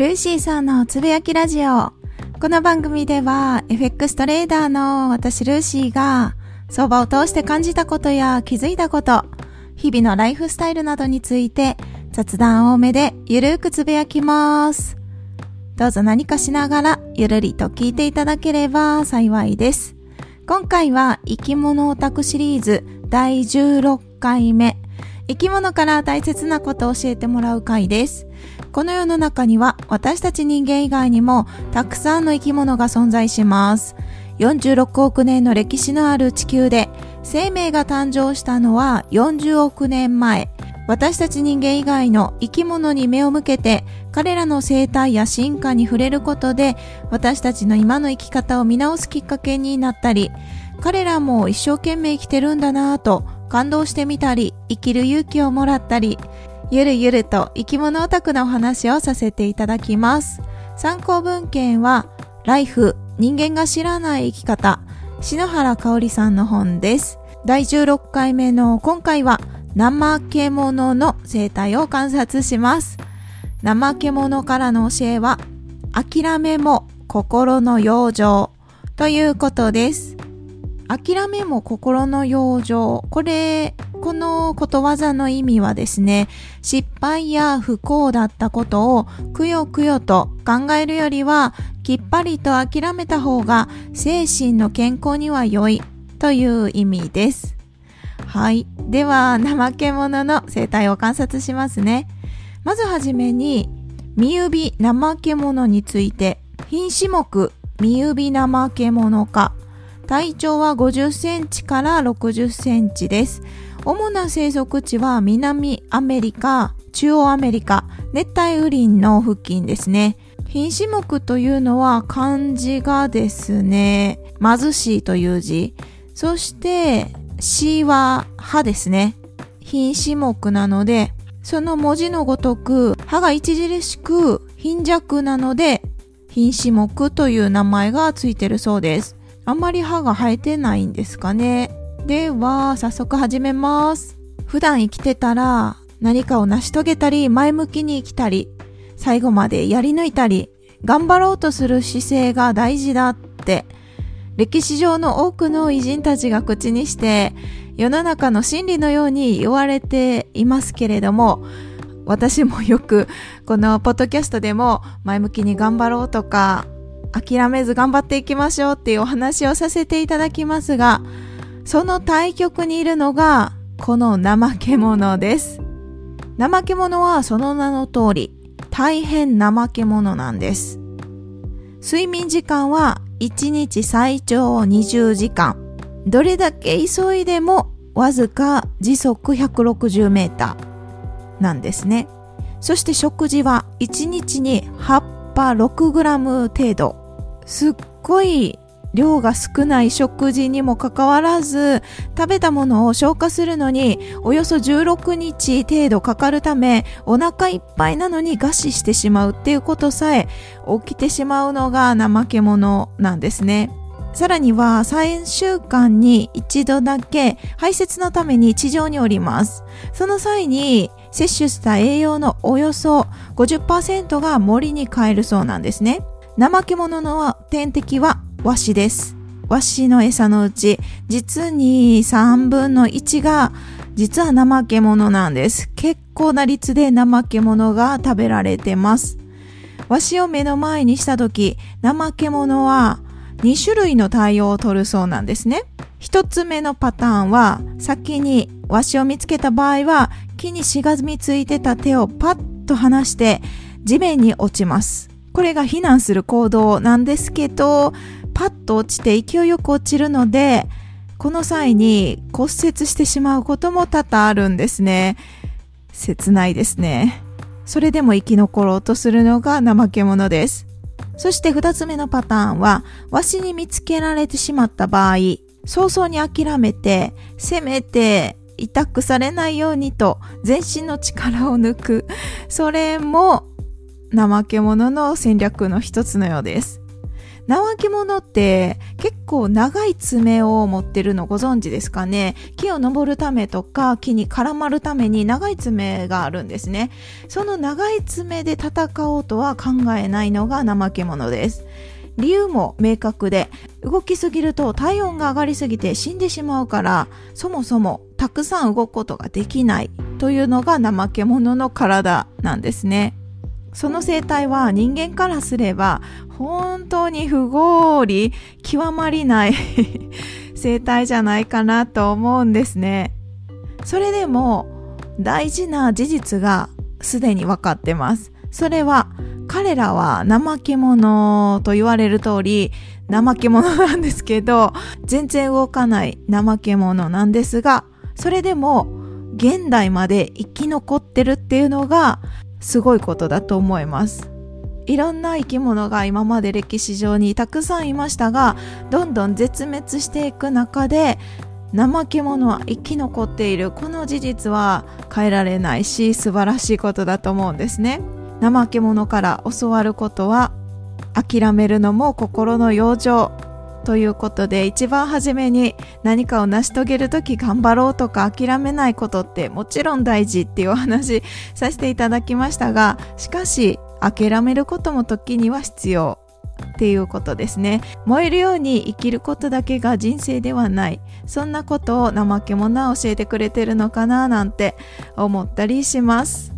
ルーシーさんのつぶやきラジオ。この番組では FX トレーダーの私ルーシーが相場を通して感じたことや気づいたこと、日々のライフスタイルなどについて雑談多めでゆるーくつぶやきます。どうぞ何かしながらゆるりと聞いていただければ幸いです。今回は生き物オタクシリーズ第16回目。生き物から大切なことを教えてもらう回です。この世の中には私たち人間以外にもたくさんの生き物が存在します。46億年の歴史のある地球で生命が誕生したのは40億年前。私たち人間以外の生き物に目を向けて彼らの生態や進化に触れることで私たちの今の生き方を見直すきっかけになったり彼らも一生懸命生きてるんだなぁと感動してみたり生きる勇気をもらったりゆるゆると生き物オタクのお話をさせていただきます参考文献はライフ人間が知らない生き方篠原香織さんの本です第16回目の今回は怠け者の生態を観察します。怠け者からの教えは、諦めも心の養生ということです。諦めも心の養生。これ、このことわざの意味はですね、失敗や不幸だったことをくよくよと考えるよりは、きっぱりと諦めた方が精神の健康には良いという意味です。はい。では、怠け者の生態を観察しますね。まずはじめに、ミユビ怠け者について、品種目、ミユビ怠け者か。体長は50センチから60センチです。主な生息地は南アメリカ、中央アメリカ、熱帯雨林の付近ですね。品種目というのは漢字がですね、貧しいという字。そして、詩は歯ですね。品詞目なので、その文字のごとく、歯が著しく貧弱なので、品詞目という名前がついてるそうです。あんまり歯が生えてないんですかね。では、早速始めます。普段生きてたら、何かを成し遂げたり、前向きに生きたり、最後までやり抜いたり、頑張ろうとする姿勢が大事だって歴史上の多くの偉人たちが口にして世の中の真理のように言われていますけれども私もよくこのポッドキャストでも前向きに頑張ろうとか諦めず頑張っていきましょうっていうお話をさせていただきますがその対極にいるのがこの怠け者です怠け者はその名の通り大変怠け者なんです睡眠時間は1日最長20時間。どれだけ急いでもわずか時速160メーターなんですね。そして食事は1日に葉っぱ6グラム程度。すっごい量が少ない食事にもかかわらず食べたものを消化するのにおよそ16日程度かかるためお腹いっぱいなのに餓死してしまうっていうことさえ起きてしまうのが怠け者なんですね。さらには3週間に一度だけ排泄のために地上におります。その際に摂取した栄養のおよそ50%が森に帰るそうなんですね。怠け者の天敵はワシです。ワシの餌のうち、実に3分の1が、実は怠け者なんです。結構な率で怠け者が食べられてます。ワシを目の前にした時、怠け者は2種類の対応を取るそうなんですね。一つ目のパターンは、先にワシを見つけた場合は、木にしがみついてた手をパッと離して地面に落ちます。これが避難する行動なんですけど、パッと落ちて勢いよく落ちるので、この際に骨折してしまうことも多々あるんですね。切ないですね。それでも生き残ろうとするのが怠け者です。そして二つ目のパターンは、わしに見つけられてしまった場合、早々に諦めて、せめて痛くされないようにと全身の力を抜く。それも怠け者の戦略の一つのようです。怠け者って結構長い爪を持ってるのご存知ですかね？木を登るためとか木に絡まるために長い爪があるんですね。その長い爪で戦おうとは考えないのが怠け者です。理由も明確で動きすぎると体温が上がりすぎて死んでしまうからそもそもたくさん動くことができないというのが怠け者の体なんですね。その生態は人間からすれば本当に不合理極まりない 生態じゃないかなと思うんですね。それでも大事な事実がすでに分かってます。それは彼らは怠け者と言われる通り怠け者なんですけど全然動かない怠け者なんですがそれでも現代まで生き残ってるっていうのがすごいことだと思います。いろんな生き物が今まで歴史上にたくさんいましたがどんどん絶滅していく中で怠け者は生き残っている。この事実は変えられないし素晴らしいことだと思うんですね。怠け者から教わることは諦めるのも心の養生。ということで一番初めに何かを成し遂げる時頑張ろうとか諦めないことってもちろん大事っていうお話させていただきましたがしかし諦めることも時には必要っていうことですね燃えるように生きることだけが人生ではないそんなことを怠け者は教えてくれてるのかななんて思ったりします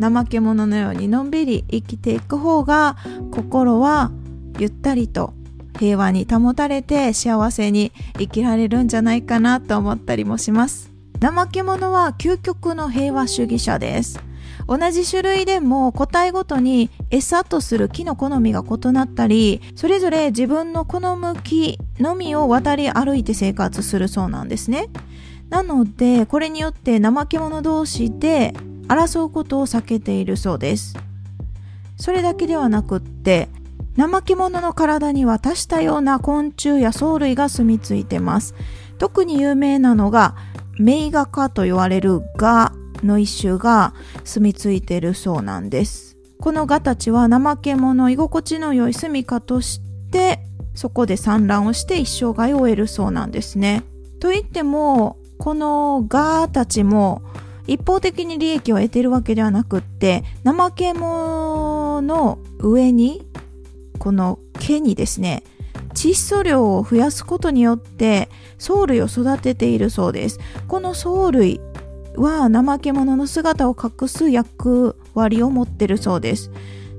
怠け者のようにのんびり生きていく方が心はゆったりと平和に保たれて幸せに生きられるんじゃないかなと思ったりもします。怠け者は究極の平和主義者です。同じ種類でも個体ごとに餌とする木の好みが異なったり、それぞれ自分の好む木のみを渡り歩いて生活するそうなんですね。なので、これによって怠け者同士で争うことを避けているそうです。それだけではなくって、怠け者の体には多種多様な昆虫や藻類が住み着いてます。特に有名なのが、メイガ科と言われるガの一種が住み着いてるそうなんです。このガたちは怠け者居心地の良い住処として、そこで産卵をして一生涯を終えるそうなんですね。と言っても、このガたちも一方的に利益を得てるわけではなくって、怠け者の上にこの毛にですね窒素量を増やすことによって藻類を育てているそうですこの藻類は怠け者の姿を隠す役割を持ってるそうです。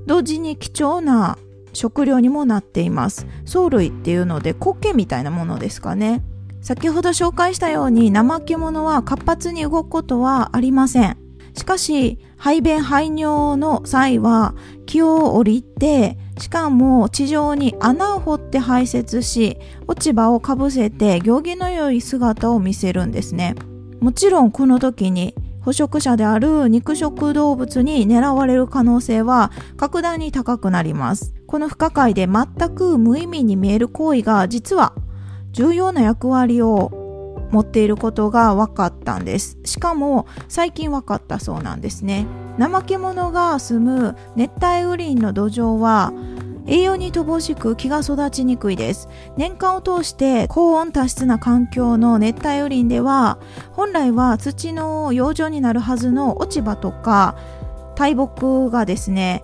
同時に貴重な食料にもなっています。藻類っていうので苔みたいなものですかね。先ほど紹介したように怠け者は活発に動くことはありません。しかし排便排尿の際は気を降りてしかも地上に穴を掘って排泄し落ち葉をかぶせて行儀の良い姿を見せるんですね。もちろんこの時に捕食者である肉食動物に狙われる可能性は格段に高くなります。この不可解で全く無意味に見える行為が実は重要な役割を持っていることが分かったんです。しかも最近分かったそうなんですね。怠け者が住む熱帯雨林の土壌は栄養に乏しく木が育ちにくいです。年間を通して高温多湿な環境の熱帯雨林では本来は土の養生になるはずの落ち葉とか大木がですね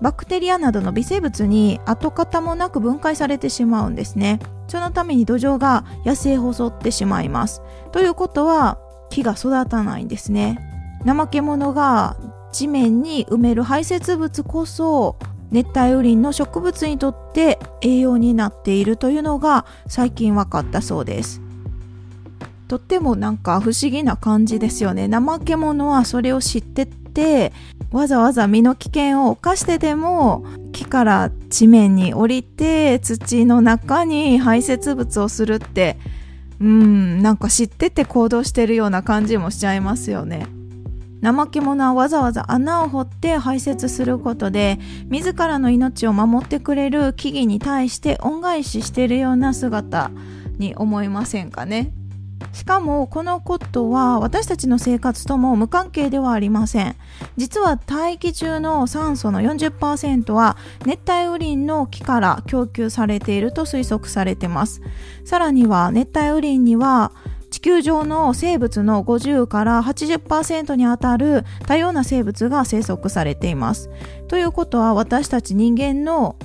バクテリアなどの微生物に跡形もなく分解されてしまうんですね。そのために土壌が野生を襲ってしまいます。ということは木が育たないんですね。怠け者が地面に埋める排泄物こそ熱帯雨林の植物にとって栄養になっているというのが最近分かったそうですとってもなんか不思議な感じですよね怠け者はそれを知っててわざわざ身の危険を冒してでも木から地面に降りて土の中に排泄物をするってうんなんか知ってて行動してるような感じもしちゃいますよね。怠け者はわざわざ穴を掘って排泄することで自らの命を守ってくれる木々に対して恩返ししているような姿に思いませんかねしかもこのことは私たちの生活とも無関係ではありません。実は大気中の酸素の40%は熱帯雨林の木から供給されていると推測されています。さらには熱帯雨林には球上の生物の50から80%にあたる多様な生物が生息されています。ということは私たち人間の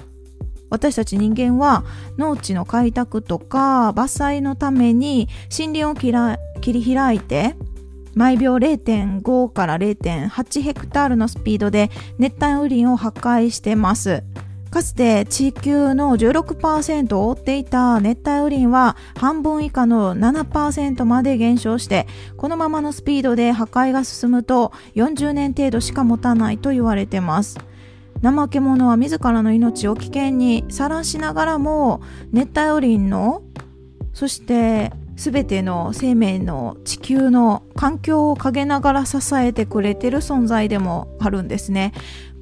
私たち人間は農地の開拓とか伐採のために森林を切り開いて毎秒0.5から0.8ヘクタールのスピードで熱帯雨林を破壊してます。かつて地球の16%を覆っていた熱帯雨林は半分以下の7%まで減少してこのままのスピードで破壊が進むと40年程度しか持たないと言われてます。怠け者は自らの命を危険にさらしながらも熱帯雨林のそして全ての生命の地球の環境を陰ながら支えてくれてる存在でもあるんですね。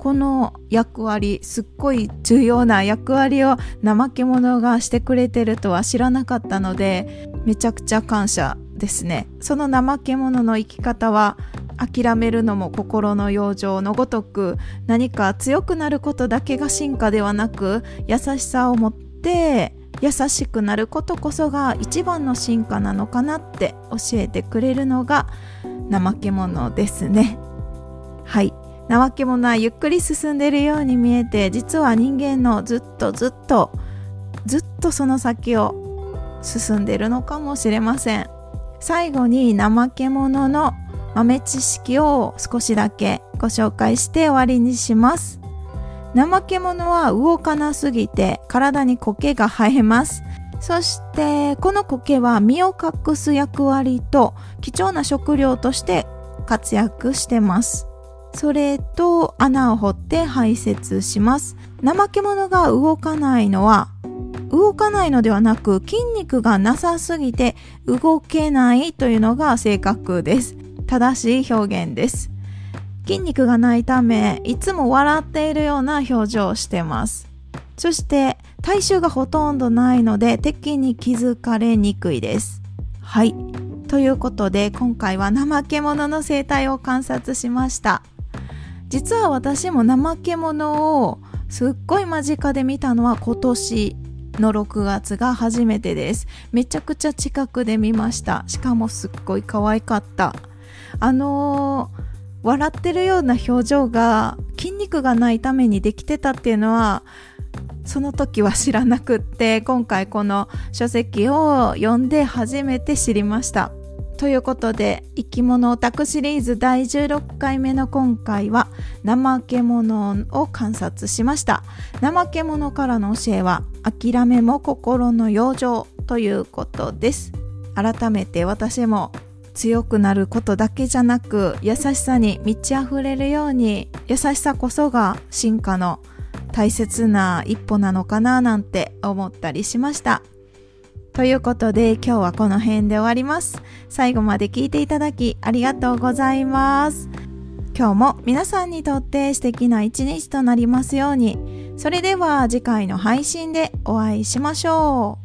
この役割、すっごい重要な役割を怠け者がしてくれてるとは知らなかったので、めちゃくちゃ感謝ですね。その怠け者の生き方は諦めるのも心の養生のごとく何か強くなることだけが進化ではなく優しさを持って優しくなることこそが一番の進化なのかなって教えてくれるのが怠け者ですねはい怠け者はゆっくり進んでいるように見えて実は人間のずっとずっとずっとその先を進んでいるのかもしれません最後に怠け者の豆知識を少しだけご紹介して終わりにします。怠け者は動かなすぎて体に苔が生えます。そしてこの苔は身を隠す役割と貴重な食料として活躍してます。それと穴を掘って排泄します。怠け者が動かないのは動かないのではなく筋肉がなさすぎて動けないというのが正確です。正しい表現です。筋肉がないため、いつも笑っているような表情をしてます。そして、体臭がほとんどないので、敵に気づかれにくいです。はい。ということで、今回は怠け者の生態を観察しました。実は私も怠け者をすっごい間近で見たのは今年の6月が初めてです。めちゃくちゃ近くで見ました。しかもすっごい可愛かった。あのー、笑ってるような表情が筋肉がないためにできてたっていうのはその時は知らなくって今回この書籍を読んで初めて知りました。ということで生き物オタクシリーズ第16回目の今回は怠け者を観察しました怠け者からの教えは諦めも心の養生ということです改めて私も強くなることだけじゃなく優しさに満ち溢れるように優しさこそが進化の大切な一歩なのかななんて思ったりしました。ということで今日はこの辺で終わります。最後まで聞いていただきありがとうございます。今日も皆さんにとって素敵な一日となりますように。それでは次回の配信でお会いしましょう。